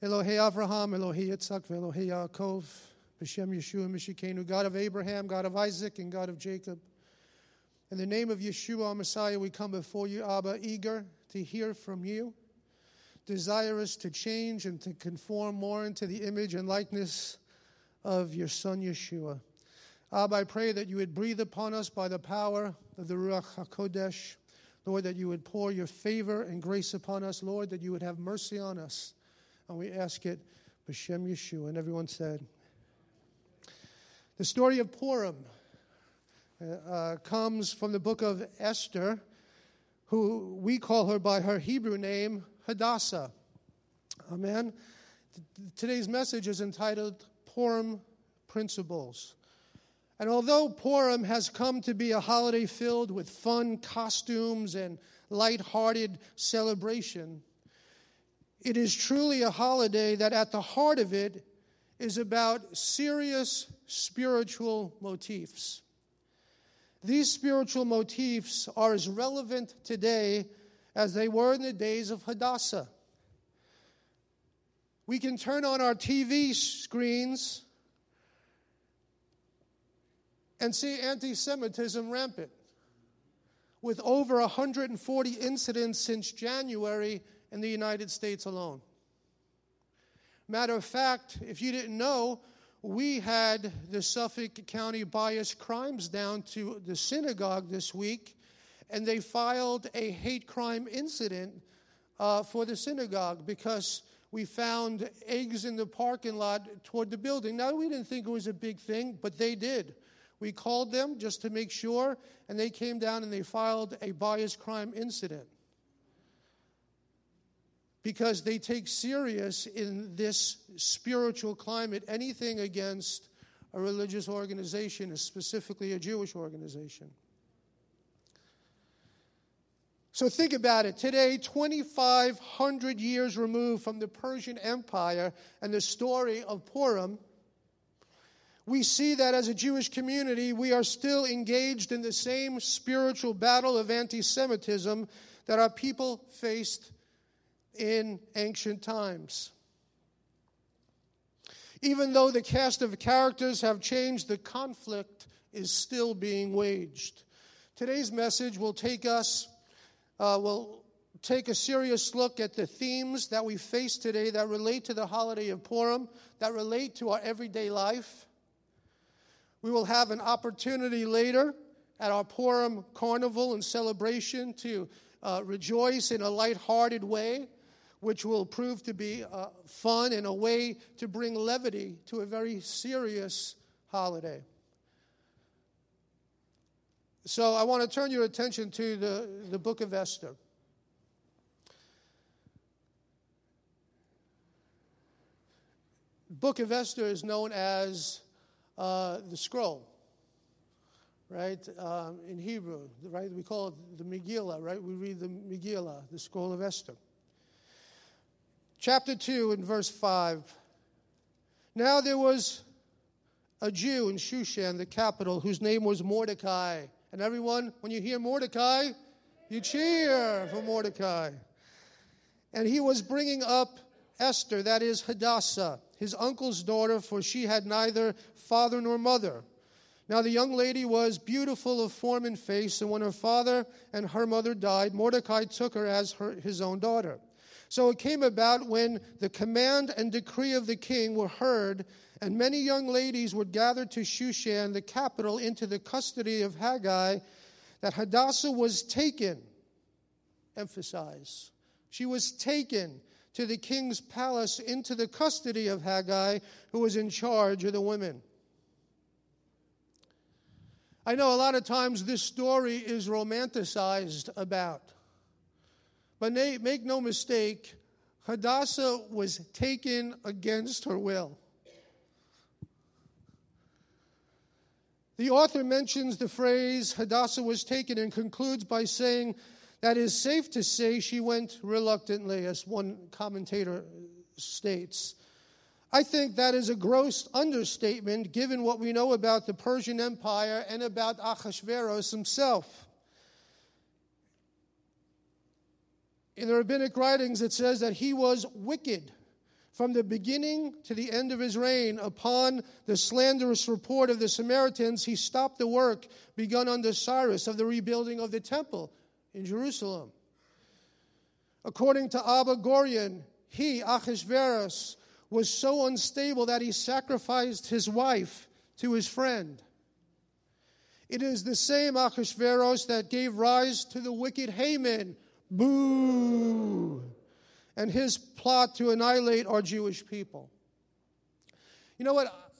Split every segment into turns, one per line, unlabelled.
Elohe Avraham, Elohe Yitzhak, Elohe Yaakov, B'Shem Yeshua Mishikenu, God of Abraham, God of Isaac, and God of Jacob. In the name of Yeshua, our Messiah, we come before you, Abba, eager to hear from you, desirous to change and to conform more into the image and likeness of your Son, Yeshua. Abba, I pray that you would breathe upon us by the power of the Ruach HaKodesh. Lord, that you would pour your favor and grace upon us. Lord, that you would have mercy on us. And we ask it, B'Shem Yeshua. And everyone said, the story of Purim uh, uh, comes from the book of Esther, who we call her by her Hebrew name, Hadassah. Amen. Today's message is entitled Purim Principles. And although Purim has come to be a holiday filled with fun costumes and light-hearted celebration, it is truly a holiday that at the heart of it is about serious spiritual motifs. These spiritual motifs are as relevant today as they were in the days of Hadassah. We can turn on our TV screens and see anti Semitism rampant, with over 140 incidents since January in the United States alone. Matter of fact, if you didn't know, we had the Suffolk County bias crimes down to the synagogue this week, and they filed a hate crime incident uh, for the synagogue because we found eggs in the parking lot toward the building. Now, we didn't think it was a big thing, but they did. We called them just to make sure, and they came down and they filed a bias crime incident. Because they take serious in this spiritual climate anything against a religious organization, specifically a Jewish organization. So think about it. Today, 2,500 years removed from the Persian Empire and the story of Purim, we see that as a Jewish community, we are still engaged in the same spiritual battle of anti Semitism that our people faced in ancient times. Even though the cast of characters have changed, the conflict is still being waged. Today's message will take us, uh, will take a serious look at the themes that we face today that relate to the holiday of Purim, that relate to our everyday life. We will have an opportunity later at our Purim carnival and celebration to uh, rejoice in a light-hearted way, which will prove to be uh, fun and a way to bring levity to a very serious holiday. So I want to turn your attention to the, the book of Esther. Book of Esther is known as uh, the scroll, right? Um, in Hebrew, right? We call it the Megillah, right? We read the Megillah, the scroll of Esther. Chapter 2 and verse 5. Now there was a Jew in Shushan, the capital, whose name was Mordecai. And everyone, when you hear Mordecai, you cheer for Mordecai. And he was bringing up Esther, that is Hadassah, his uncle's daughter, for she had neither father nor mother. Now the young lady was beautiful of form and face, and when her father and her mother died, Mordecai took her as her, his own daughter. So it came about when the command and decree of the king were heard, and many young ladies were gathered to Shushan, the capital, into the custody of Hegai, that Hadassah was taken. Emphasize. She was taken to the king's palace into the custody of Hegai, who was in charge of the women. I know a lot of times this story is romanticized about. But make no mistake, Hadassah was taken against her will. The author mentions the phrase Hadassah was taken and concludes by saying that it is safe to say she went reluctantly, as one commentator states. I think that is a gross understatement given what we know about the Persian Empire and about Ahasuerus himself. In the rabbinic writings, it says that he was wicked, From the beginning to the end of his reign, upon the slanderous report of the Samaritans, he stopped the work begun under Cyrus of the rebuilding of the temple in Jerusalem. According to Abba Gorion, he, Achashverosh, was so unstable that he sacrificed his wife to his friend. It is the same Achashverosh that gave rise to the wicked Haman. Boo! And his plot to annihilate our Jewish people. You know what?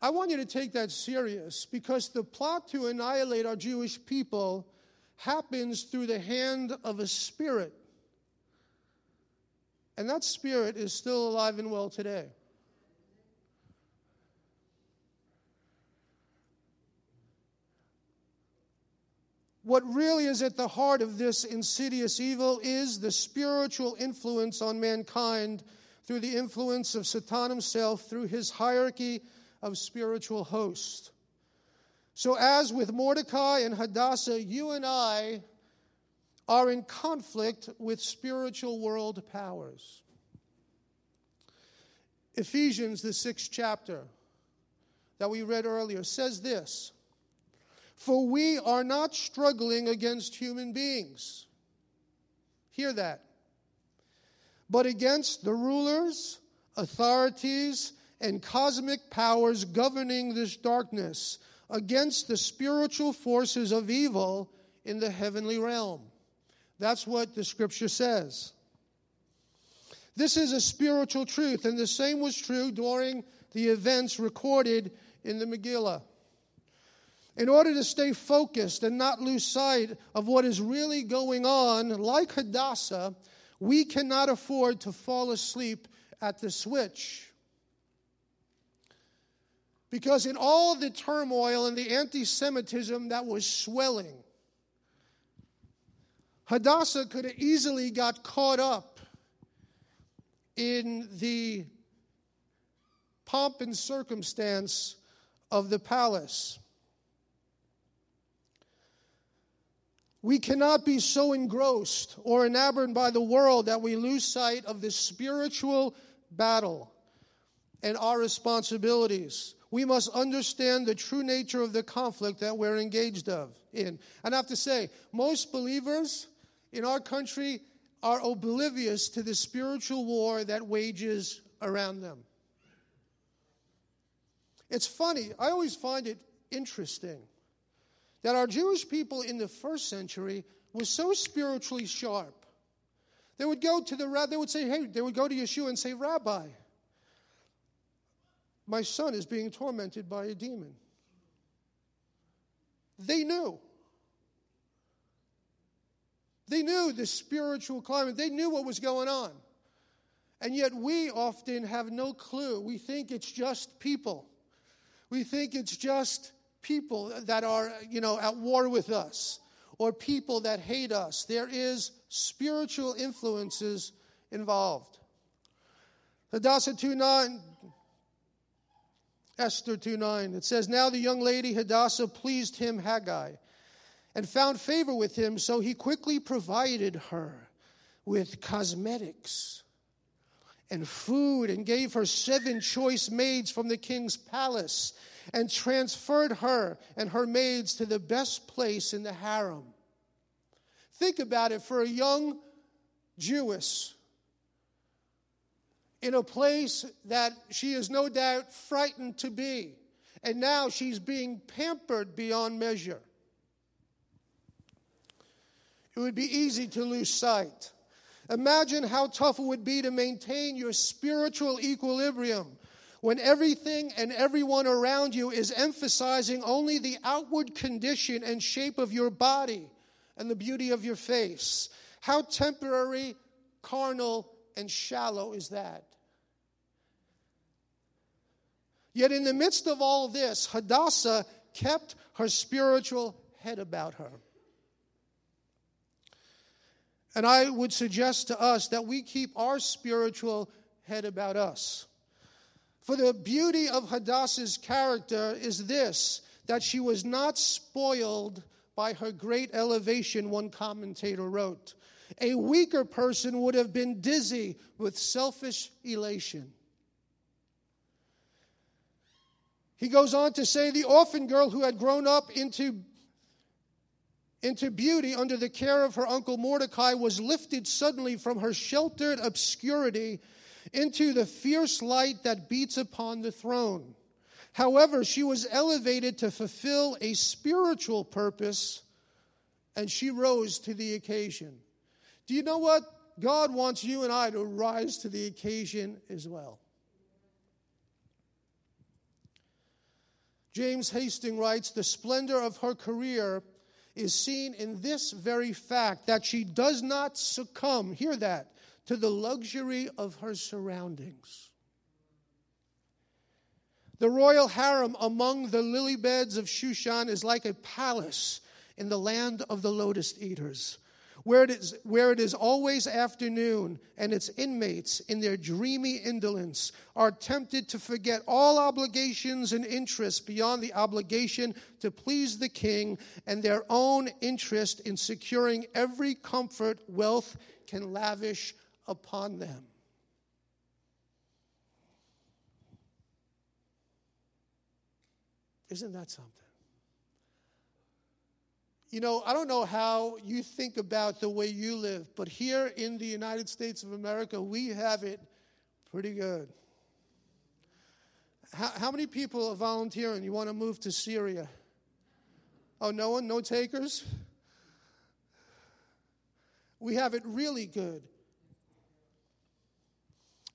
I want you to take that serious because the plot to annihilate our Jewish people happens through the hand of a spirit. And that spirit is still alive and well today. What really is at the heart of this insidious evil is the spiritual influence on mankind through the influence of Satan himself, through his hierarchy of spiritual hosts. So, as with Mordecai and Hadassah, you and I are in conflict with spiritual world powers. Ephesians, the sixth chapter that we read earlier, says this for we are not struggling against human beings. Hear that. But against the rulers, authorities, and cosmic powers governing this darkness, against the spiritual forces of evil in the heavenly realm. That's what the scripture says. This is a spiritual truth, and the same was true during the events recorded in the Megillah. In order to stay focused and not lose sight of what is really going on, like Hadassah, we cannot afford to fall asleep at the switch. Because in all the turmoil and the anti Semitism that was swelling, Hadassah could have easily got caught up in the pomp and circumstance of the palace. We cannot be so engrossed or enamored by the world that we lose sight of the spiritual battle and our responsibilities. We must understand the true nature of the conflict that we're engaged of in. And I have to say, most believers in our country are oblivious to the spiritual war that wages around them. It's funny, I always find it interesting that our Jewish people in the first century was so spiritually sharp. They would go to the they would say, hey, they would go to Yeshua and say, Rabbi, my son is being tormented by a demon. They knew. They knew the spiritual climate. They knew what was going on. And yet we often have no clue. We think it's just people. We think it's just people that are, you know, at war with us or people that hate us. There is spiritual influences involved. Hadassah 2 9, Esther 2 9, it says, Now the young lady Hadassah pleased him, Hegai, and found favor with him, so he quickly provided her with cosmetics and food and gave her seven choice maids from the king's palace and transferred her and her maids to the best place in the harem. Think about it for a young Jewess in a place that she is no doubt frightened to be, and now she's being pampered beyond measure. It would be easy to lose sight. Imagine how tough it would be to maintain your spiritual equilibrium when everything and everyone around you is emphasizing only the outward condition and shape of your body and the beauty of your face. How temporary, carnal, and shallow is that? Yet, in the midst of all this, Hadassah kept her spiritual head about her. And I would suggest to us that we keep our spiritual head about us. For the beauty of Hadassah's character is this that she was not spoiled by her great elevation, one commentator wrote. A weaker person would have been dizzy with selfish elation. He goes on to say the orphan girl who had grown up into, into beauty under the care of her uncle Mordecai was lifted suddenly from her sheltered obscurity into the fierce light that beats upon the throne. However, she was elevated to fulfill a spiritual purpose and she rose to the occasion. Do you know what? God wants you and I to rise to the occasion as well. James Hastings writes The splendor of her career is seen in this very fact that she does not succumb, hear that, to the luxury of her surroundings. The royal harem among the lily beds of Shushan is like a palace in the land of the lotus eaters where it is, where it is always afternoon, and its inmates, in their dreamy indolence, are tempted to forget all obligations and interests beyond the obligation to please the king and their own interest in securing every comfort wealth can lavish upon them. Isn't that something? You know, I don't know how you think about the way you live, but here in the United States of America, we have it pretty good. How, how many people are volunteering? You want to move to Syria? Oh, no one? No takers? We have it really good.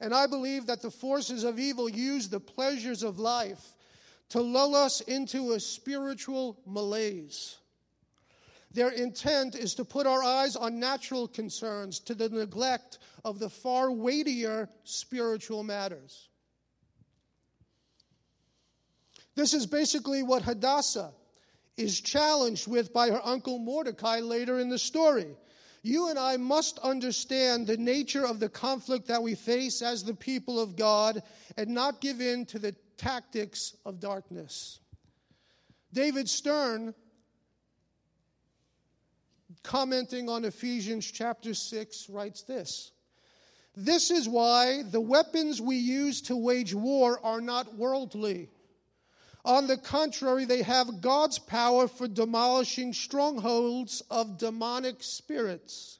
And I believe that the forces of evil use the pleasures of life to lull us into a spiritual malaise. Their intent is to put our eyes on natural concerns to the neglect of the far weightier spiritual matters. This is basically what Hadassah is challenged with by her uncle Mordecai later in the story. You and I must understand the nature of the conflict that we face as the people of God and not give in to the tactics of darkness. David Stern commenting on Ephesians chapter 6, writes this This is why the weapons we use to wage war are not worldly. On the contrary, they have God's power for demolishing strongholds of demonic spirits.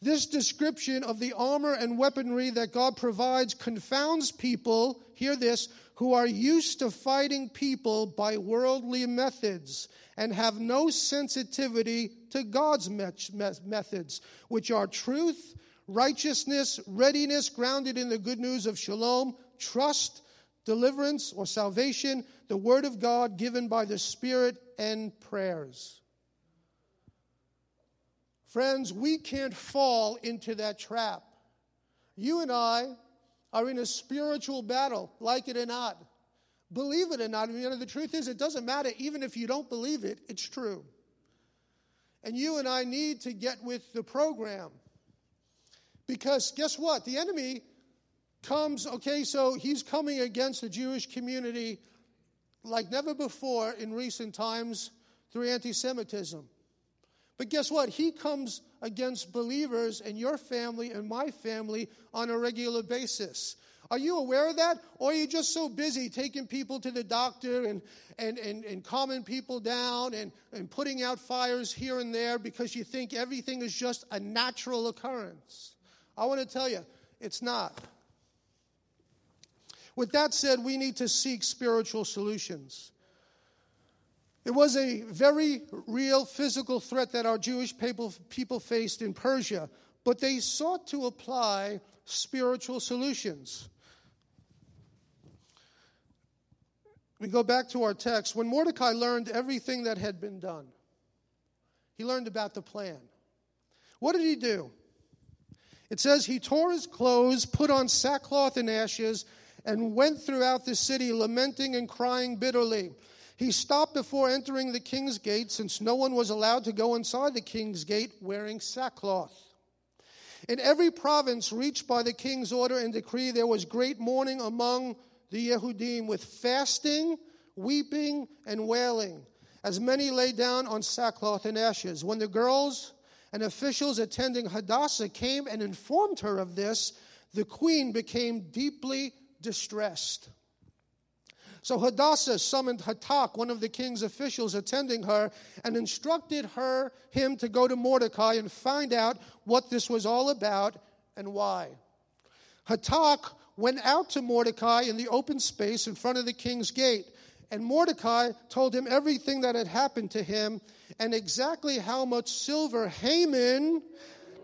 This description of the armor and weaponry that God provides confounds people, hear this, who are used to fighting people by worldly methods and have no sensitivity to God's methods, which are truth, righteousness, readiness grounded in the good news of shalom, trust, deliverance or salvation, the word of God given by the Spirit, and prayers. Friends, we can't fall into that trap. You and I are in a spiritual battle, like it or not. Believe it or not, you know, the truth is, it doesn't matter. Even if you don't believe it, it's true. And you and I need to get with the program. Because guess what? The enemy comes, okay, so he's coming against the Jewish community like never before in recent times through anti Semitism. But guess what? He comes against believers and your family and my family on a regular basis. Are you aware of that? Or are you just so busy taking people to the doctor and, and, and, and calming people down and, and putting out fires here and there because you think everything is just a natural occurrence? I want to tell you, it's not. With that said, we need to seek spiritual solutions. It was a very real physical threat that our Jewish people, faced in Persia, but they sought to apply spiritual solutions. We go back to our text. When Mordecai learned everything that had been done, he learned about the plan. What did he do? It says he tore his clothes, put on sackcloth and ashes, and went throughout the city lamenting and crying bitterly. He stopped before entering the king's gate, since no one was allowed to go inside the king's gate wearing sackcloth. In every province reached by the king's order and decree, there was great mourning among the Yehudim with fasting, weeping, and wailing, as many lay down on sackcloth and ashes. When the girls and officials attending Hadassah came and informed her of this, the queen became deeply distressed. So Hadassah summoned Hatak, one of the king's officials attending her, and instructed her him to go to Mordecai and find out what this was all about and why. Hatak went out to Mordecai in the open space in front of the king's gate, and Mordecai told him everything that had happened to him and exactly how much silver Haman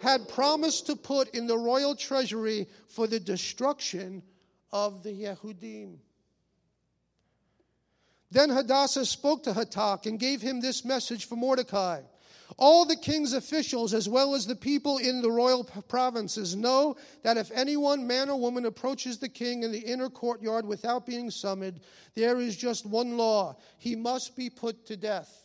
had promised to put in the royal treasury for the destruction of the Yehudim. Then Hadassah spoke to Hatak and gave him this message for Mordecai. All the king's officials, as well as the people in the royal provinces, know that if anyone, man or woman, approaches the king in the inner courtyard without being summoned, there is just one law he must be put to death.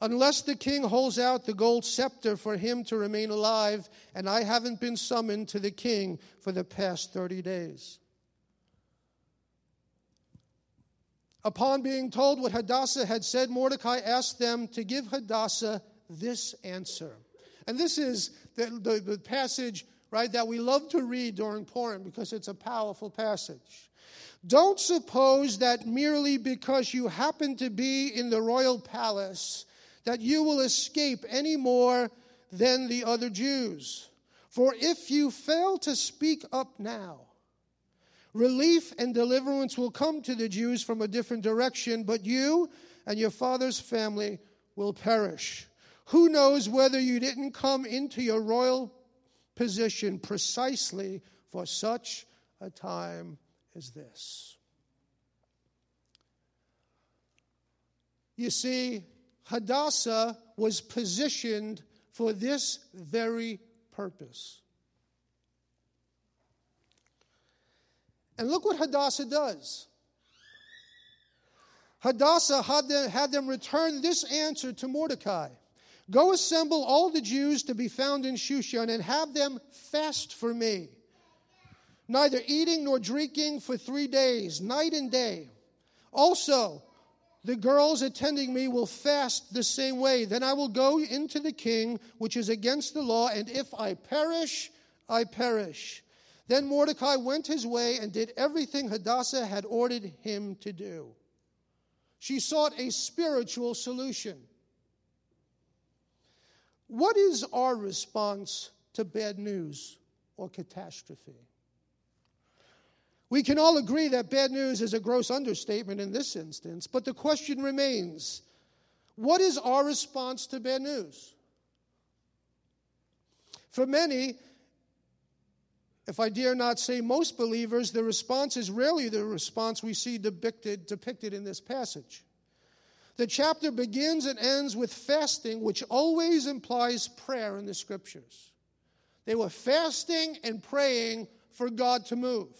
Unless the king holds out the gold scepter for him to remain alive, and I haven't been summoned to the king for the past 30 days. Upon being told what Hadassah had said, Mordecai asked them to give Hadassah this answer. And this is the, the, the, passage, right, that we love to read during Purim because it's a powerful passage. Don't suppose that merely because you happen to be in the royal palace that you will escape any more than the other Jews. For if you fail to speak up now, Relief and deliverance will come to the Jews from a different direction, but you and your father's family will perish. Who knows whether you didn't come into your royal position precisely for such a time as this? You see, Hadassah was positioned for this very purpose. And look what Hadassah does. Hadassah had them, had them return this answer to Mordecai Go assemble all the Jews to be found in Shushan and have them fast for me, neither eating nor drinking for three days, night and day. Also, the girls attending me will fast the same way. Then I will go into the king, which is against the law, and if I perish, I perish. Then Mordecai went his way and did everything Hadassah had ordered him to do. She sought a spiritual solution. What is our response to bad news or catastrophe? We can all agree that bad news is a gross understatement in this instance, but the question remains what is our response to bad news? For many, if I dare not say most believers, the response is rarely the response we see depicted, depicted in this passage. The chapter begins and ends with fasting, which always implies prayer in the scriptures. They were fasting and praying for God to move.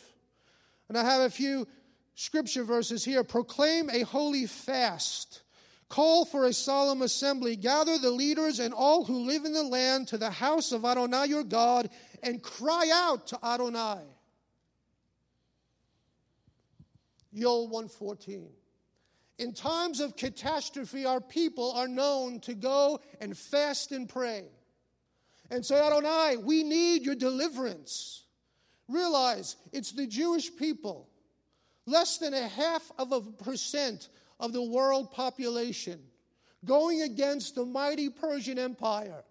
And I have a few scripture verses here. Proclaim a holy fast. Call for a solemn assembly. Gather the leaders and all who live in the land to the house of Adonai your God and cry out to Adonai. Yoel 114. In times of catastrophe, our people are known to go and fast and pray and say, Adonai, we need your deliverance. Realize it's the Jewish people, less than a half of a percent of the world population, going against the mighty Persian Empire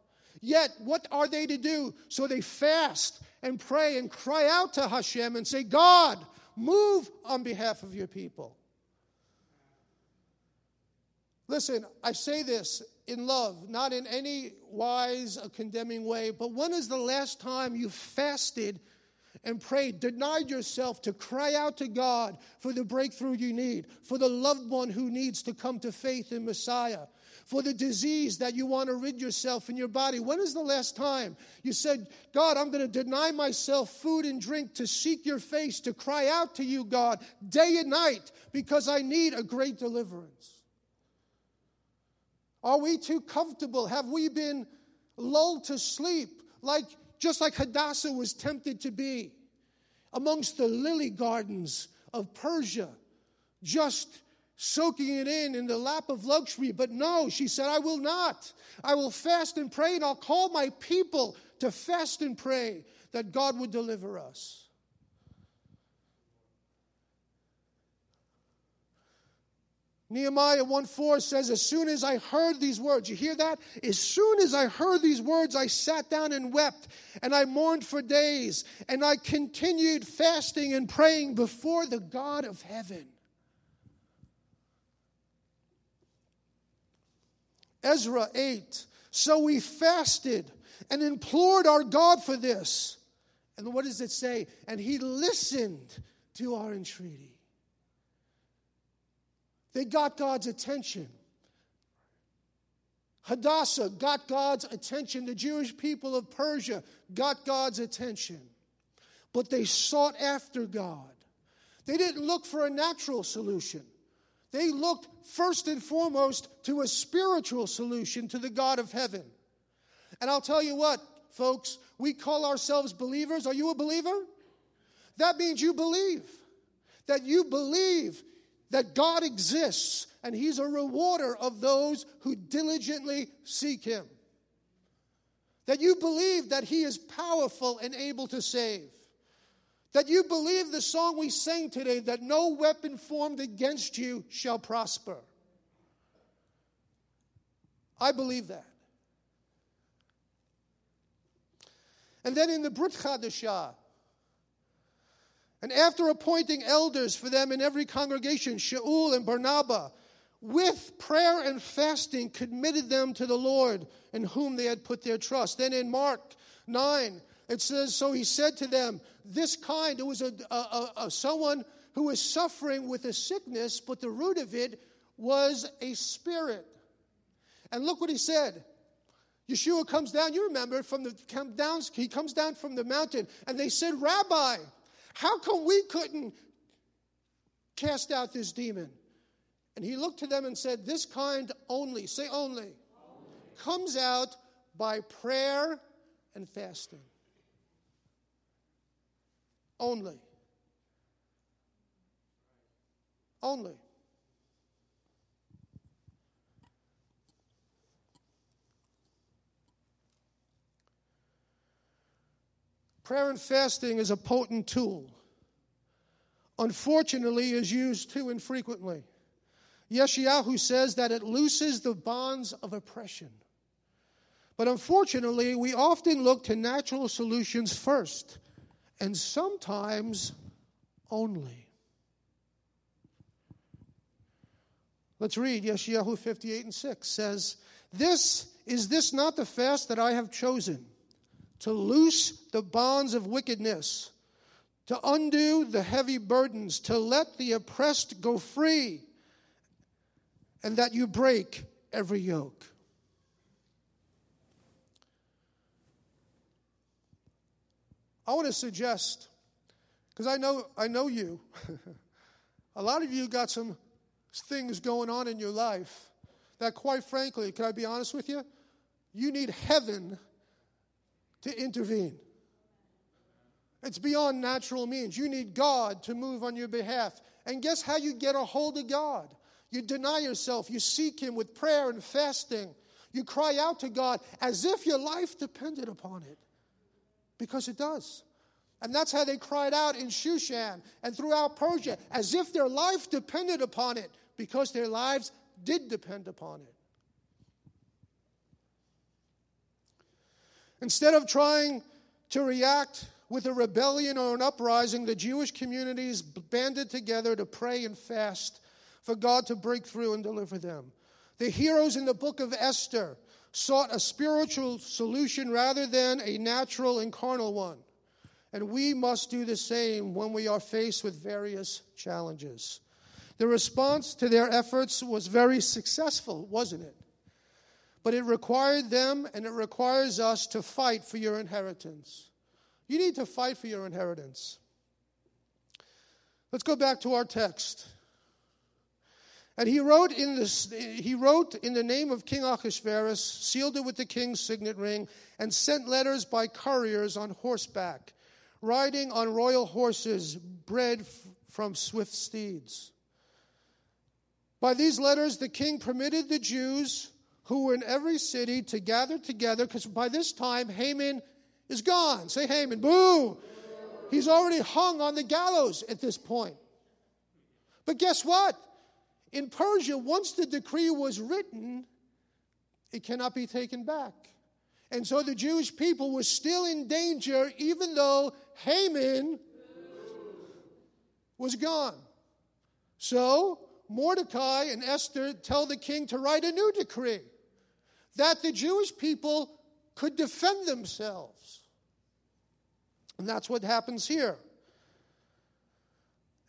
Yet, what are they to do? So they fast and pray and cry out to Hashem and say, God, move on behalf of your people. Listen, I say this in love, not in any wise, a condemning way, but when is the last time you fasted and prayed, denied yourself to cry out to God for the breakthrough you need, for the loved one who needs to come to faith in Messiah, for the disease that you want to rid yourself in your body. When is the last time you said, God, I'm going to deny myself food and drink to seek your face, to cry out to you, God, day and night, because I need a great deliverance? Are we too comfortable? Have we been lulled to sleep like just like Hadassah was tempted to be amongst the lily gardens of Persia, just soaking it in in the lap of luxury. But no, she said, I will not. I will fast and pray, and I'll call my people to fast and pray that God would deliver us. Nehemiah 1 4 says, As soon as I heard these words, you hear that? As soon as I heard these words, I sat down and wept, and I mourned for days, and I continued fasting and praying before the God of heaven. Ezra 8. So we fasted and implored our God for this. And what does it say? And he listened to our entreaty. They got God's attention. Hadassah got God's attention. The Jewish people of Persia got God's attention. But they sought after God. They didn't look for a natural solution. They looked first and foremost to a spiritual solution to the God of heaven. And I'll tell you what, folks, we call ourselves believers. Are you a believer? That means you believe. That you believe that God exists and He's a rewarder of those who diligently seek Him. That you believe that He is powerful and able to save. That you believe the song we sang today that no weapon formed against you shall prosper. I believe that. And then in the Brit Chadashah, and after appointing elders for them in every congregation, Shaul and Barnabas, with prayer and fasting, committed them to the Lord in whom they had put their trust. Then in Mark 9, it says, So he said to them, This kind, it was a, a, a, someone who was suffering with a sickness, but the root of it was a spirit. And look what he said. Yeshua comes down, you remember, from the come down, he comes down from the mountain, and they said, Rabbi, how come we couldn't cast out this demon? And he looked to them and said, This kind only, say only, only. comes out by prayer and fasting. Only. Only. Prayer and fasting is a potent tool. Unfortunately, is used too infrequently. Yeshayahu says that it looses the bonds of oppression. But unfortunately, we often look to natural solutions first, and sometimes only. Let's read Yeshayahu 58 and 6 says, This is this not the fast that I have chosen? To loose the bonds of wickedness, to undo the heavy burdens, to let the oppressed go free, and that you break every yoke. I want to suggest, because I know, I know you, a lot of you got some things going on in your life that, quite frankly, can I be honest with you? You need heaven to intervene. It's beyond natural means. You need God to move on your behalf. And guess how you get a hold of God? You deny yourself, you seek Him with prayer and fasting. You cry out to God as if your life depended upon it, because it does. And that's how they cried out in Shushan and throughout Persia, as if their life depended upon it, because their lives did depend upon it. Instead of trying to react with a rebellion or an uprising, the Jewish communities banded together to pray and fast for God to break through and deliver them. The heroes in the book of Esther sought a spiritual solution rather than a natural and carnal one. And we must do the same when we are faced with various challenges. The response to their efforts was very successful, wasn't it? But it required them and it requires us to fight for your inheritance. You need to fight for your inheritance. Let's go back to our text. And he wrote in this he wrote in the name of King Ahasuerus, sealed it with the king's signet ring, and sent letters by couriers on horseback, riding on royal horses, bred f- from swift steeds. By these letters, the king permitted the Jews who were in every city to gather together, because by this time, Haman is gone. Say Haman, boo! He's already hung on the gallows at this point. But guess what? In Persia, once the decree was written, it cannot be taken back. And so the Jewish people were still in danger, even though Haman was gone. So Mordecai and Esther tell the king to write a new decree that the Jewish people could defend themselves. And that's what happens here.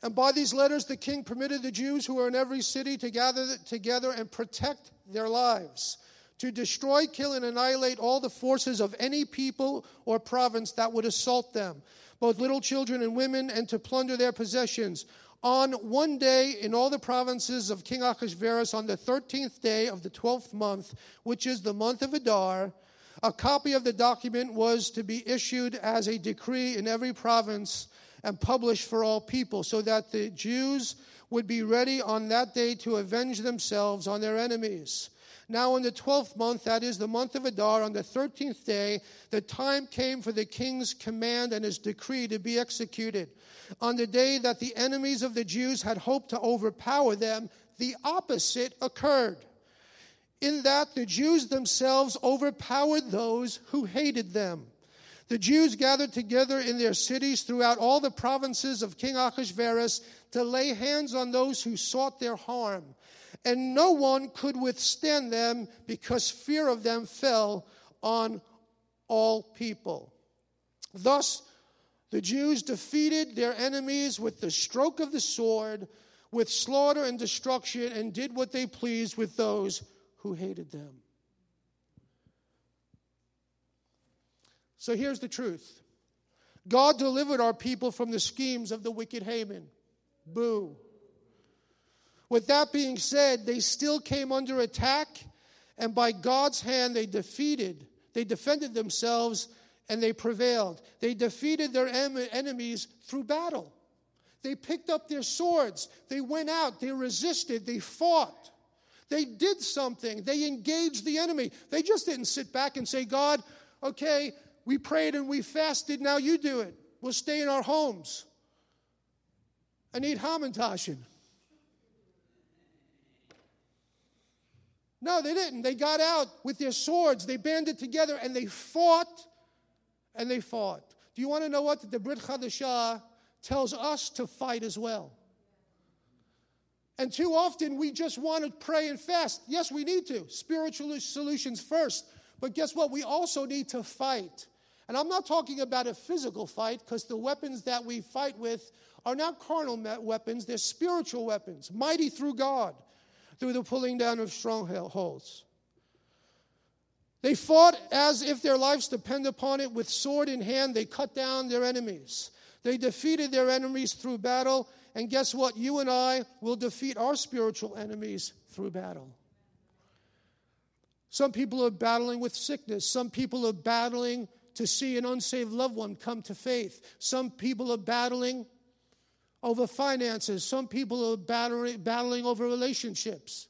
And by these letters, the king permitted the Jews who were in every city to gather together and protect their lives, to destroy, kill, and annihilate all the forces of any people or province that would assault them, both little children and women, and to plunder their possessions on one day in all the provinces of King Ahasuerus on the 13th day of the 12th month, which is the month of Adar, a copy of the document was to be issued as a decree in every province and published for all people, so that the Jews would be ready on that day to avenge themselves on their enemies. Now, in the twelfth month, that is the month of Adar, on the thirteenth day, the time came for the king's command and his decree to be executed. On the day that the enemies of the Jews had hoped to overpower them, the opposite occurred. In that the Jews themselves overpowered those who hated them. The Jews gathered together in their cities throughout all the provinces of King Ahasuerus to lay hands on those who sought their harm and no one could withstand them because fear of them fell on all people. Thus, the Jews defeated their enemies with the stroke of the sword, with slaughter and destruction, and did what they pleased with those who hated them. So here's the truth God delivered our people from the schemes of the wicked Haman. Boo. With that being said, they still came under attack, and by God's hand, they defeated, they defended themselves, and they prevailed. They defeated their em- enemies through battle. They picked up their swords, they went out, they resisted, they fought. They did something. They engaged the enemy. They just didn't sit back and say, God, okay, we prayed and we fasted, now you do it. We'll stay in our homes and eat hamantaschen. No, they didn't. They got out with their swords, they banded together, and they fought and they fought. Do you want to know what? The Brit Chadashah tells us to fight as well. And too often we just want to pray and fast. Yes, we need to. Spiritual solutions first. But guess what? We also need to fight. And I'm not talking about a physical fight because the weapons that we fight with are not carnal weapons, they're spiritual weapons, mighty through God through the pulling down of strongholds. They fought as if their lives depended upon it. With sword in hand, they cut down their enemies. They defeated their enemies through battle. And guess what? You and I will defeat our spiritual enemies through battle. Some people are battling with sickness. Some people are battling to see an unsaved loved one come to faith. Some people are battling over finances. Some people are battling, battling over relationships.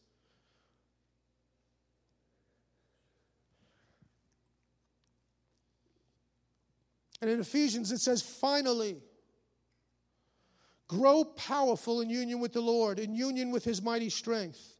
And in Ephesians, it says, finally, grow powerful in union with the Lord, in union with his mighty strength.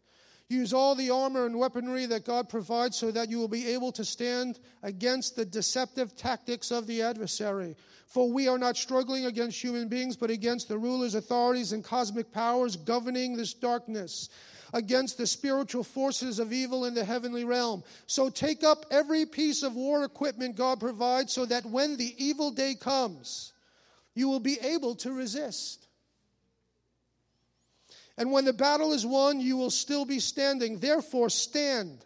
Use all the armor and weaponry that God provides so that you will be able to stand against the deceptive tactics of the adversary. For we are not struggling against human beings, but against the rulers, authorities, and cosmic powers governing this darkness, against the spiritual forces of evil in the heavenly realm. So take up every piece of war equipment God provides so that when the evil day comes, you will be able to resist. And when the battle is won, you will still be standing. Therefore, stand.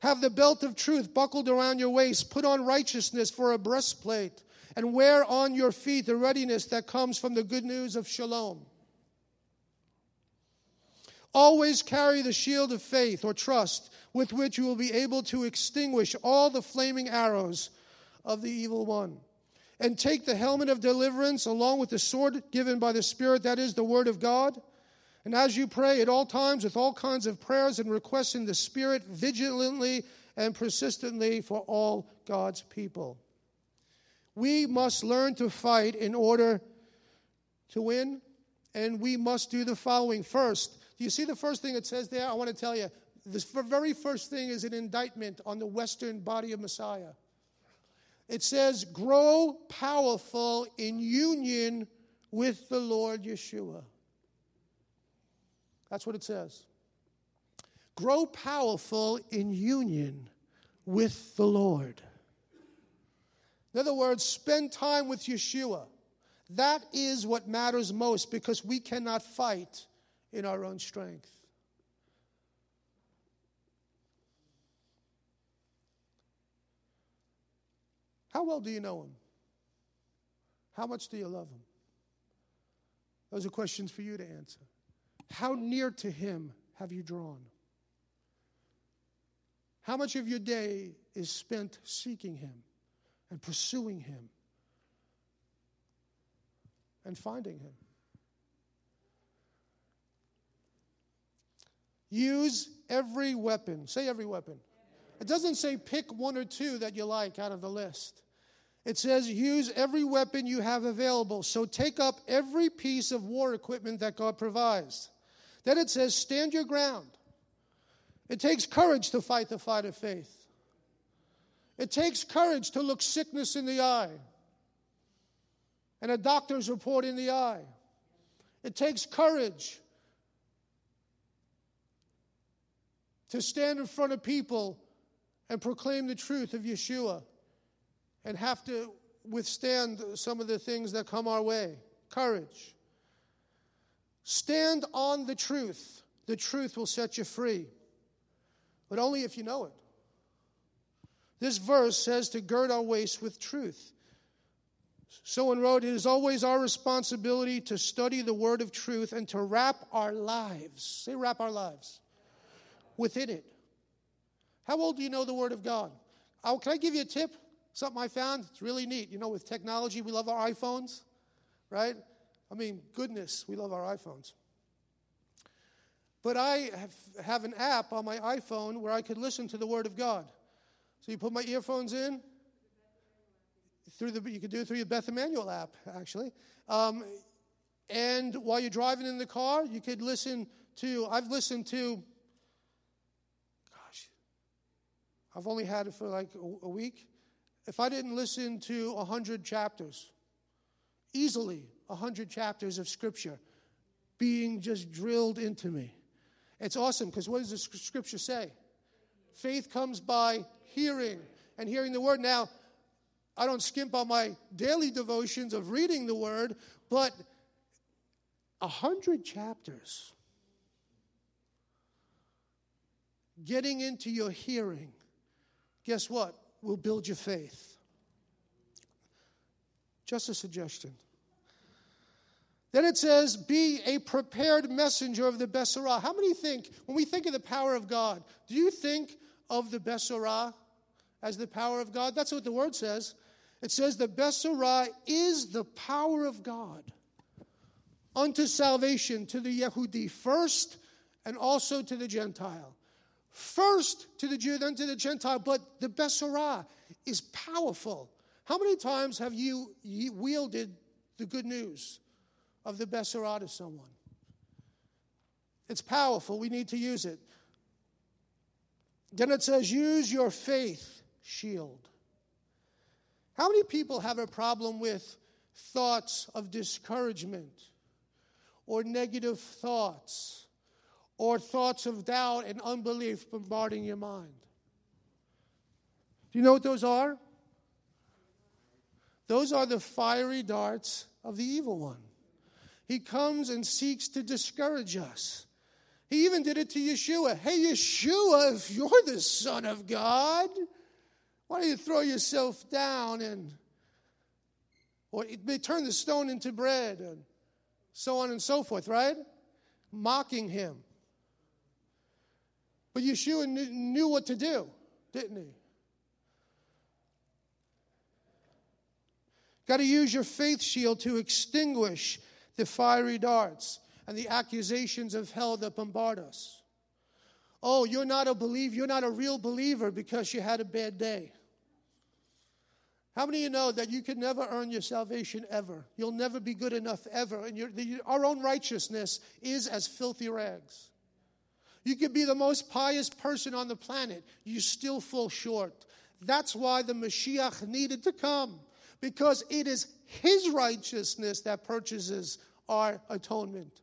Have the belt of truth buckled around your waist. Put on righteousness for a breastplate. And wear on your feet the readiness that comes from the good news of shalom. Always carry the shield of faith or trust with which you will be able to extinguish all the flaming arrows of the evil one. And take the helmet of deliverance along with the sword given by the Spirit, that is the word of God And as you pray at all times with all kinds of prayers and requests in the Spirit, vigilantly and persistently for all God's people. We must learn to fight in order to win, and we must do the following. First, do you see the first thing it says there? I want to tell you. The very first thing is an indictment on the Western body of Messiah. It says, Grow powerful in union with the Lord Yeshua. That's what it says. Grow powerful in union with the Lord. In other words, spend time with Yeshua. That is what matters most because we cannot fight in our own strength. How well do you know him? How much do you love him? Those are questions for you to answer. How near to him have you drawn? How much of your day is spent seeking him and pursuing him and finding him? Use every weapon. Say every weapon. It doesn't say pick one or two that you like out of the list. It says use every weapon you have available. So take up every piece of war equipment that God provides. Then it says stand your ground. It takes courage to fight the fight of faith. It takes courage to look sickness in the eye and a doctor's report in the eye. It takes courage to stand in front of people and proclaim the truth of Yeshua and have to withstand some of the things that come our way. Courage. Stand on the truth. The truth will set you free, but only if you know it. This verse says to gird our waist with truth. Someone wrote, It is always our responsibility to study the word of truth and to wrap our lives. Say, wrap our lives within it. How old do you know the Word of God? Oh, can I give you a tip? Something I found? It's really neat. You know, with technology, we love our iPhones, right? I mean, goodness, we love our iPhones. But I have, have an app on my iPhone where I could listen to the Word of God. So you put my earphones in, through the, you could do it through your Beth Emanuel app, actually. Um, and while you're driving in the car, you could listen to, I've listened to gosh, I've only had it for like a, week. If I didn't listen to 100 chapters, easily 100 chapters of Scripture being just drilled into me. It's awesome because what does the Scripture say? Faith comes by hearing and hearing the Word. Now, I don't skimp on my daily devotions of reading the Word, but a hundred chapters getting into your hearing guess what? Will build your faith. Just a suggestion. Then it says, be a prepared messenger of the Besorah. How many think, when we think of the power of God, do you think of the Besorah as the power of God? That's what the word says. It says the Besorah is the power of God unto salvation to the Yehudi first and also to the Gentile. First to the Jew, then to the Gentile, but the Besorah is powerful. How many times have you wielded the good news of the Besorah to someone? It's powerful. We need to use it. Then it says, use your faith shield. How many people have a problem with thoughts of discouragement or negative thoughts? or thoughts of doubt and unbelief bombarding your mind. Do you know what those are? Those are the fiery darts of the evil one. He comes and seeks to discourage us. He even did it to Yeshua. Hey, Yeshua, if you're the Son of God, why don't you throw yourself down and, or may turn the stone into bread, and so on and so forth, right? Mocking him. But Yeshua knew what to do, didn't he? Got to use your faith shield to extinguish the fiery darts. and the accusations of hell that bombard us. Oh, you're not a believer, you're not a real believer because you had a bad day. How many of you know that you can never earn your salvation ever? You'll never be good enough ever. And the, our own righteousness is as filthy rags. You could be the most pious person on the planet, you still fall short. That's why the Mashiach needed to come, because it is his righteousness that purchases our atonement.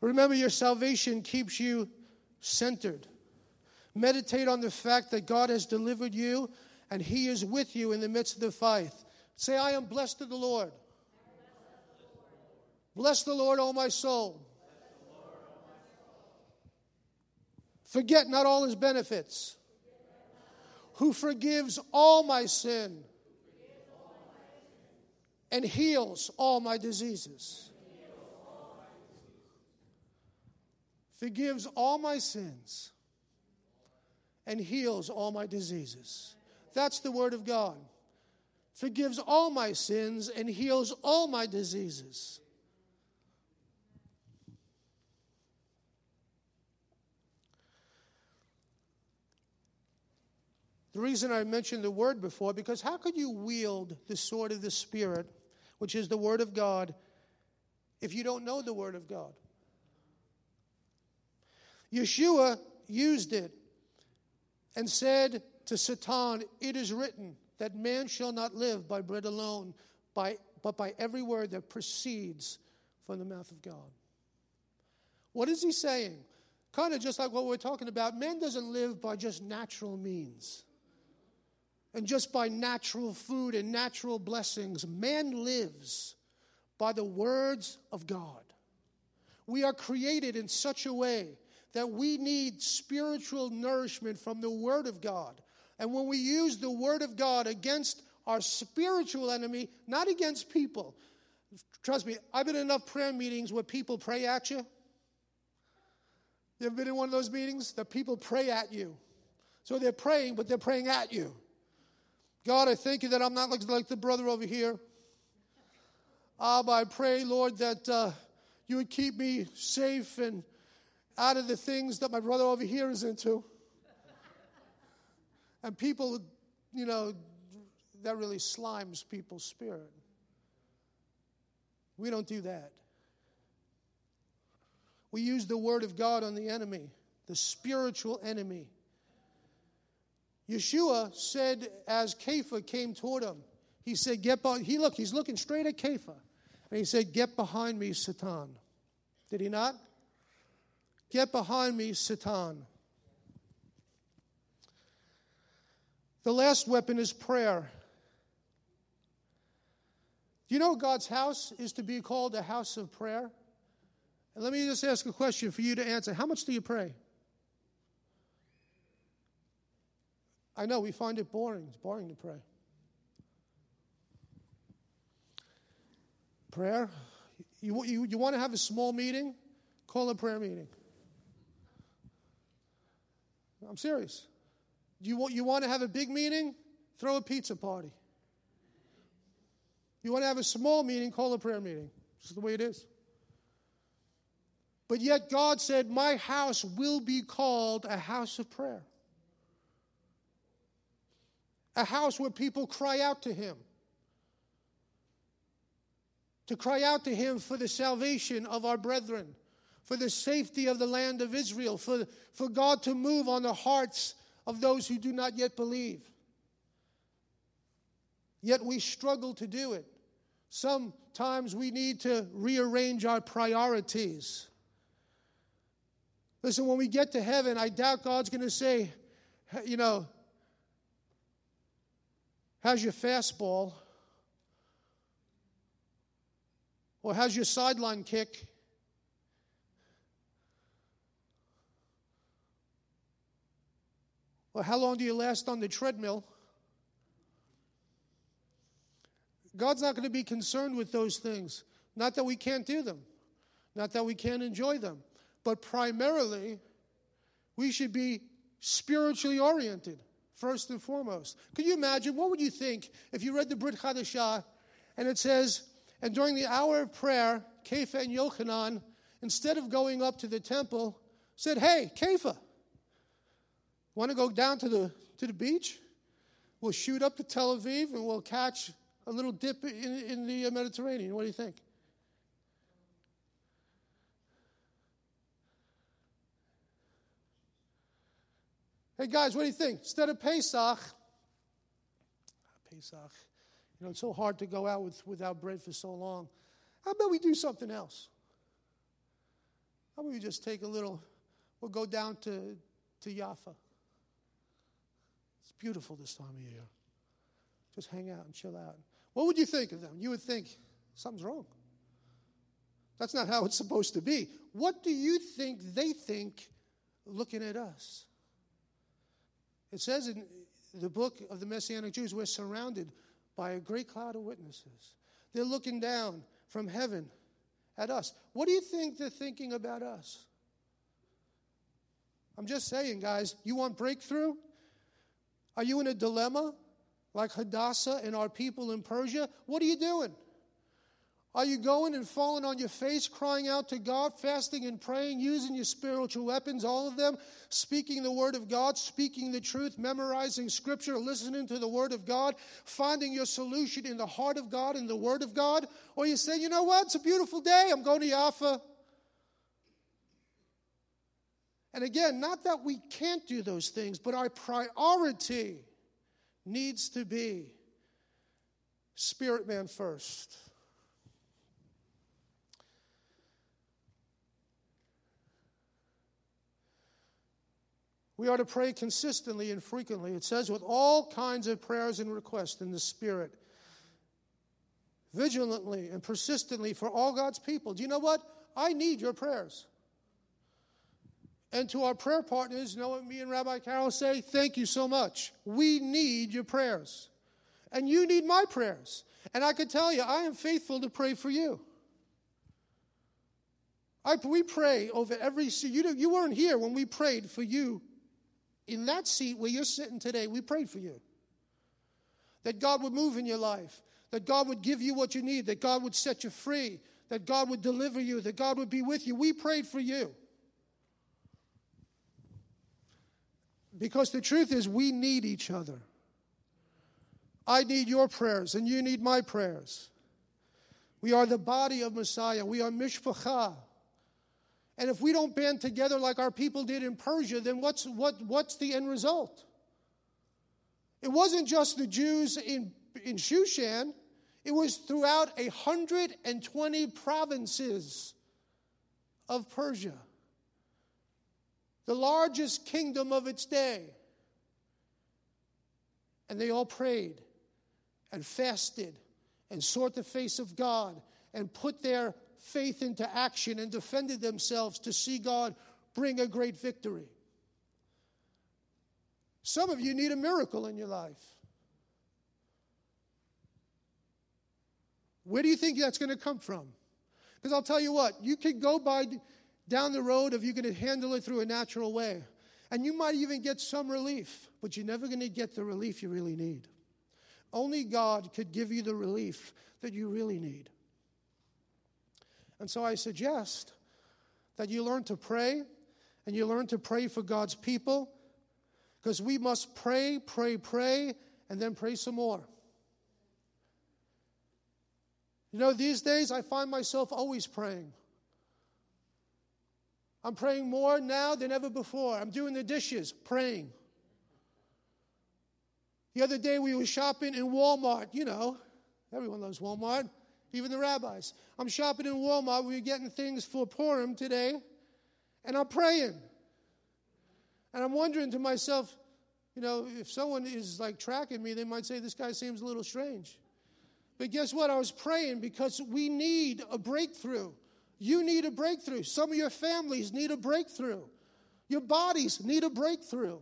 Remember, your salvation keeps you centered. Meditate on the fact that God has delivered you and He is with you in the midst of the fight. Say, I am blessed of the Lord. Bless the Lord, O my soul. Forget not all his benefits. Who forgives all my sin and heals all my diseases. forgives all my sins, and heals all my diseases. That's the Word of God. Forgives all my sins and heals all my diseases. The reason I mentioned the word before, because how could you wield the sword of the Spirit, which is the Word of God, if you don't know the Word of God? Yeshua used it and said to Satan, It is written that man shall not live by bread alone, by, but by every word that proceeds from the mouth of God. What is he saying? Kind of just like what we're talking about. Man doesn't live by just natural means and just by natural food and natural blessings. Man lives by the words of God. We are created in such a way that we need spiritual nourishment from the Word of God. And when we use the Word of God against our spiritual enemy, not against people, trust me, I've been in enough prayer meetings where people pray at you. You ever been in one of those meetings that people pray at you? So they're praying, but they're praying at you. God, I thank you that I'm not like, like the brother over here. Abba, I pray, Lord, that uh, you would keep me safe and out of the things that my brother over here is into. And people, you know, that really slimes people's spirit. We don't do that. We use the word of God on the enemy, the spiritual enemy. Yeshua said as Kepha came toward him, he said, Get behind he look, he's looking straight at Kepha. And he said, Get behind me, Satan. Did he not? Get behind me, Satan. The last weapon is prayer. Do you know God's house is to be called a house of prayer? And let me just ask a question for you to answer. How much do you pray? I know we find it boring. It's boring to pray. Prayer? You, you, you want to have a small meeting? Call a prayer meeting. I'm serious. You want, you want to have a big meeting? Throw a pizza party. You want to have a small meeting? Call a prayer meeting. This is the way it is. But yet God said, My house will be called a house of prayer. A house where people cry out to Him. To cry out to Him for the salvation of our brethren for the safety of the land of Israel, for, for God to move on the hearts of those who do not yet believe. Yet we struggle to do it. Sometimes we need to rearrange our priorities. Listen, when we get to heaven, I doubt God's going to say, you know, how's your fastball? Or how's your sideline kick? Or how long do you last on the treadmill? God's not going to be concerned with those things. Not that we can't do them, not that we can't enjoy them, but primarily, we should be spiritually oriented, first and foremost. Could you imagine? What would you think if you read the Brit Chadashah and it says, and during the hour of prayer, Kepha and Yochanan, instead of going up to the temple, said, Hey, Kepha, want to go down to the, to the beach? We'll shoot up to Tel Aviv and we'll catch a little dip in, in the Mediterranean. What do you think? Hey guys, what do you think? Instead of Pesach, Pesach, you know, it's so hard to go out with, without bread for so long. How about we do something else? How about we just take a little, we'll go down to, to Jaffa. It's beautiful this time of year. Just hang out and chill out. What would you think of them? You would think something's wrong. That's not how it's supposed to be. What do you think they think looking at us? It says in the book of the Messianic Jews, we're surrounded by a great cloud of witnesses. They're looking down from heaven at us. What do you think they're thinking about us? I'm just saying, guys, you want breakthrough? Are you in a dilemma like Hadassah and our people in Persia? What are you doing? Are you going and falling on your face, crying out to God, fasting and praying, using your spiritual weapons, all of them, speaking the Word of God, speaking the truth, memorizing Scripture, listening to the Word of God, finding your solution in the heart of God, in the Word of God? Or you say, you know what, it's a beautiful day, I'm going to Jaffa. And again, not that we can't do those things, but our priority needs to be spirit man first. We are to pray consistently and frequently. It says, with all kinds of prayers and requests in the Spirit, vigilantly and persistently for all God's people. Do you know what? I need your prayers. And to our prayer partners, you know what me and Rabbi Carol say? Thank you so much. We need your prayers. And you need my prayers. And I can tell you, I am faithful to pray for you. I, we pray over every you, you weren't here when we prayed for you in that seat where you're sitting today, we prayed for you. That God would move in your life, that God would give you what you need, that God would set you free, that God would deliver you, that God would be with you. We prayed for you. Because the truth is, we need each other. I need your prayers, and you need my prayers. We are the body of Messiah. We are mishpachah. And if we don't band together like our people did in Persia, then what's, what, what's the end result? It wasn't just the Jews in, in Shushan, it was throughout 120 provinces of Persia, the largest kingdom of its day. And they all prayed and fasted and sought the face of God and put their faith into action and defended themselves to see God bring a great victory. Some of you need a miracle in your life. Where do you think that's going to come from? Because I'll tell you what, you could go by down the road if going to handle it through a natural way. And you might even get some relief, but you're never going to get the relief you really need. Only God could give you the relief that you really need. And so I suggest that you learn to pray and you learn to pray for God's people because we must pray, pray, pray, and then pray some more. You know, these days I find myself always praying. I'm praying more now than ever before. I'm doing the dishes, praying. The other day we were shopping in Walmart. You know, everyone loves Walmart even the rabbis. I'm shopping in Walmart. We are getting things for Purim today, and I'm praying. And I'm wondering to myself, you know, if someone is like tracking me, they might say this guy seems a little strange. But guess what? I was praying because we need a breakthrough. You need a breakthrough. Some of your families need a breakthrough. Your bodies need a breakthrough.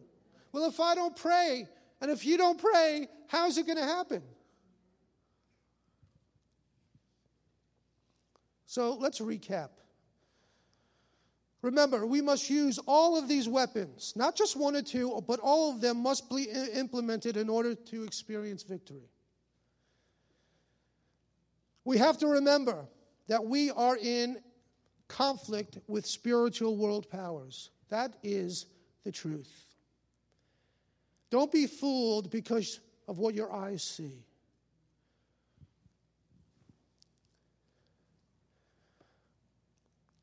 Well, if I don't pray, and if you don't pray, how's it going to happen? So let's recap. Remember, we must use all of these weapons, not just one or two, but all of them must be implemented in order to experience victory. We have to remember that we are in conflict with spiritual world powers. That is the truth. Don't be fooled because of what your eyes see.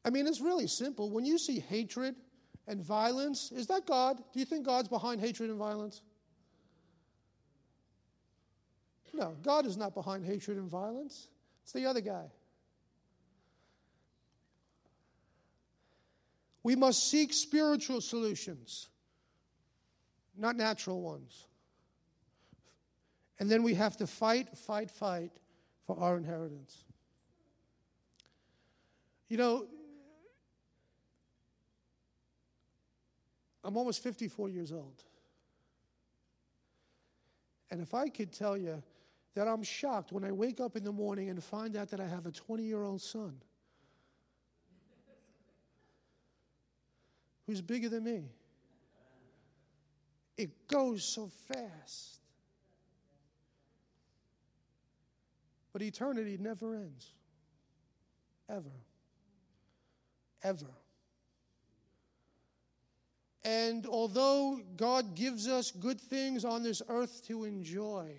I mean, it's really simple. When you see hatred and violence, is that God? Do you think God's behind hatred and violence? No, God is not behind hatred and violence. It's the other guy. We must seek spiritual solutions, not natural ones. And then we have to fight, fight, fight for our inheritance. You know, I'm almost 54 years old. And if I could tell you that I'm shocked when I wake up in the morning and find out that I have a 20 year old son who's bigger than me. It goes so fast. But eternity never ends. Ever. Ever. And although God gives us good things on this earth to enjoy,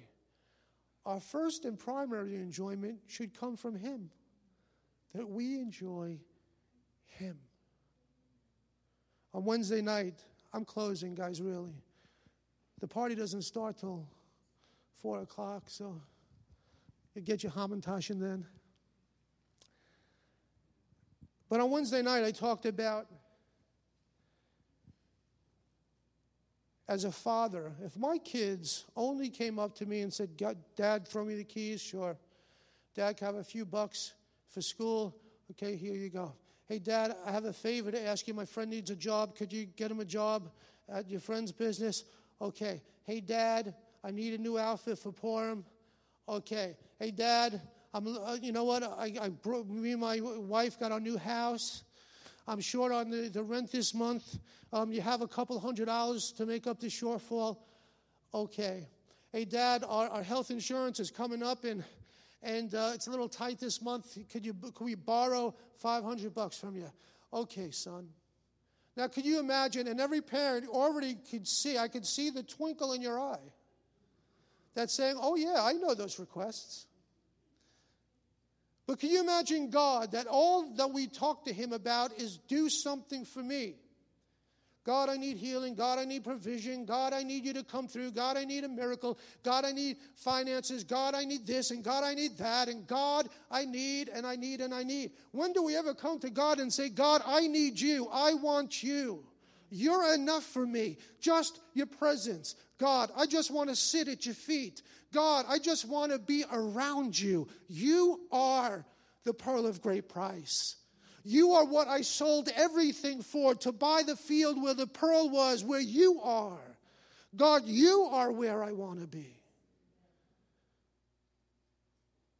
our first and primary enjoyment should come from Him. That we enjoy Him. On Wednesday night, I'm closing, guys, really. The party doesn't start till 4 o'clock, so you get your hamantash in then. But on Wednesday night, I talked about as a father, if my kids only came up to me and said, Dad, throw me the keys, sure. Dad, can I have a few bucks for school? Okay, here you go. Hey, Dad, I have a favor to ask you. My friend needs a job. Could you get him a job at your friend's business? Okay. Hey, Dad, I need a new outfit for Purim. Okay. Hey, Dad, I'm, uh, you know what? I, I me and my wife got our new house. I'm short on the, the rent this month. Um, you have a couple hundred dollars to make up the shortfall. Okay. Hey, Dad, our, our health insurance is coming up and and uh, it's a little tight this month. Could you could we borrow 500 bucks from you? Okay, son. Now, could you imagine? And every parent already could see. I could see the twinkle in your eye. That's saying, "Oh yeah, I know those requests." But can you imagine God that all that we talk to Him about is do something for me? God, I need healing. God, I need provision. God, I need you to come through. God, I need a miracle. God, I need finances. God, I need this. And God, I need that. And God, I need and I need and I need. When do we ever come to God and say, God, I need you. I want you. You're enough for me. Just your presence. God, I just want to sit at your feet. God, I just want to be around you. You are the pearl of great price. You are what I sold everything for to buy the field where the pearl was, where you are. God, you are where I want to be.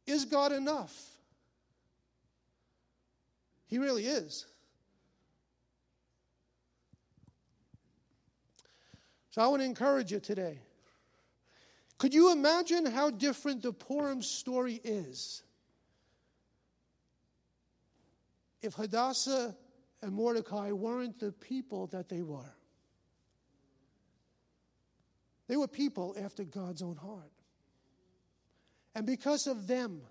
Is God enough? He really is. So I want to encourage you today. Could you imagine how different the Purim story is if Hadassah and Mordecai weren't the people that they were? They were people after God's own heart. And because of them,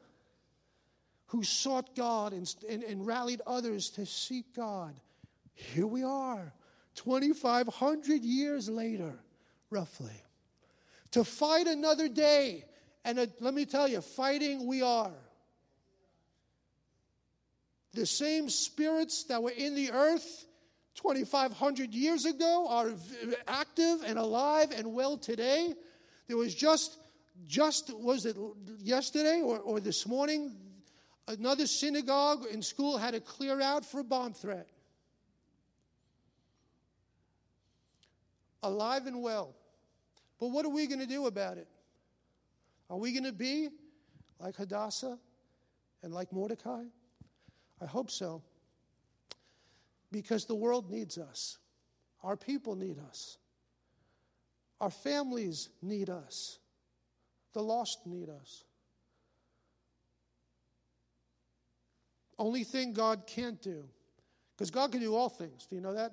who sought God and, and, and, rallied others to seek God, here we are, 2,500 years later, roughly to fight another day. And uh, let me tell you, fighting we are. The same spirits that were in the earth 2,500 years ago are active and alive and well today. There was just, just was it yesterday or, or this morning, another synagogue in school had to clear out for a bomb threat. Alive and well. But what are we going to do about it? Are we going to be like Hadassah and like Mordecai? I hope so. because the world needs us, our people need us, our families need us, the lost need us. Only thing God can't do, because God can do all things. Do you know that?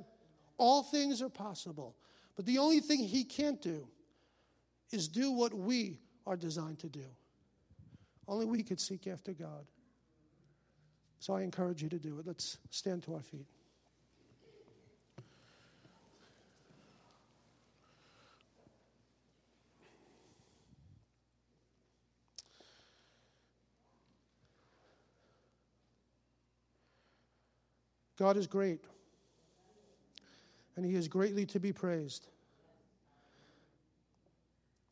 All things are possible. But the only thing He can't do is do what we are designed to do. Only we could seek after God. So I encourage you to do it. Let's stand to our feet. God is great, and He is greatly to be praised.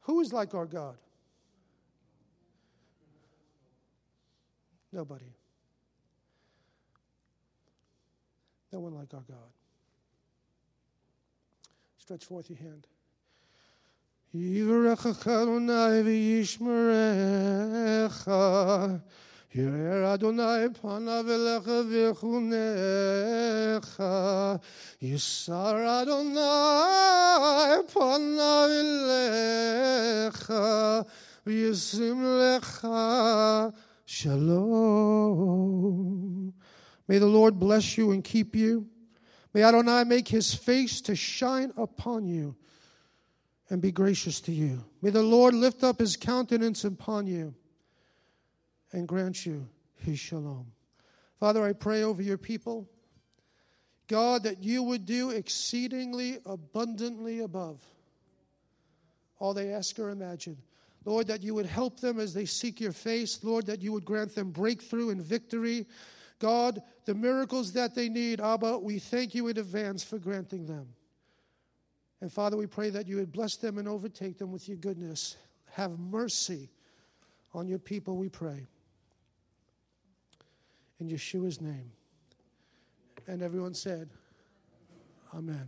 Who is like our God? Nobody. No one like our God. Stretch forth your hand. יראה אדוני פניו אליך ויחונך, יסר אדוני פניו אליך וישים לך shalom. May the Lord bless you and keep you. May Adonai make his face to shine upon you and be gracious to you. May the Lord lift up his countenance upon you and grant you his shalom. Father, I pray over your people. God, that you would do exceedingly abundantly above all they ask or imagine. Lord, that you would help them as they seek your face. Lord, that you would grant them breakthrough and victory. God, the miracles that they need, Abba, we thank you in advance for granting them. And Father, we pray that you would bless them and overtake them with your goodness. Have mercy on your people, we pray in Yeshua's name. And everyone said, Amen.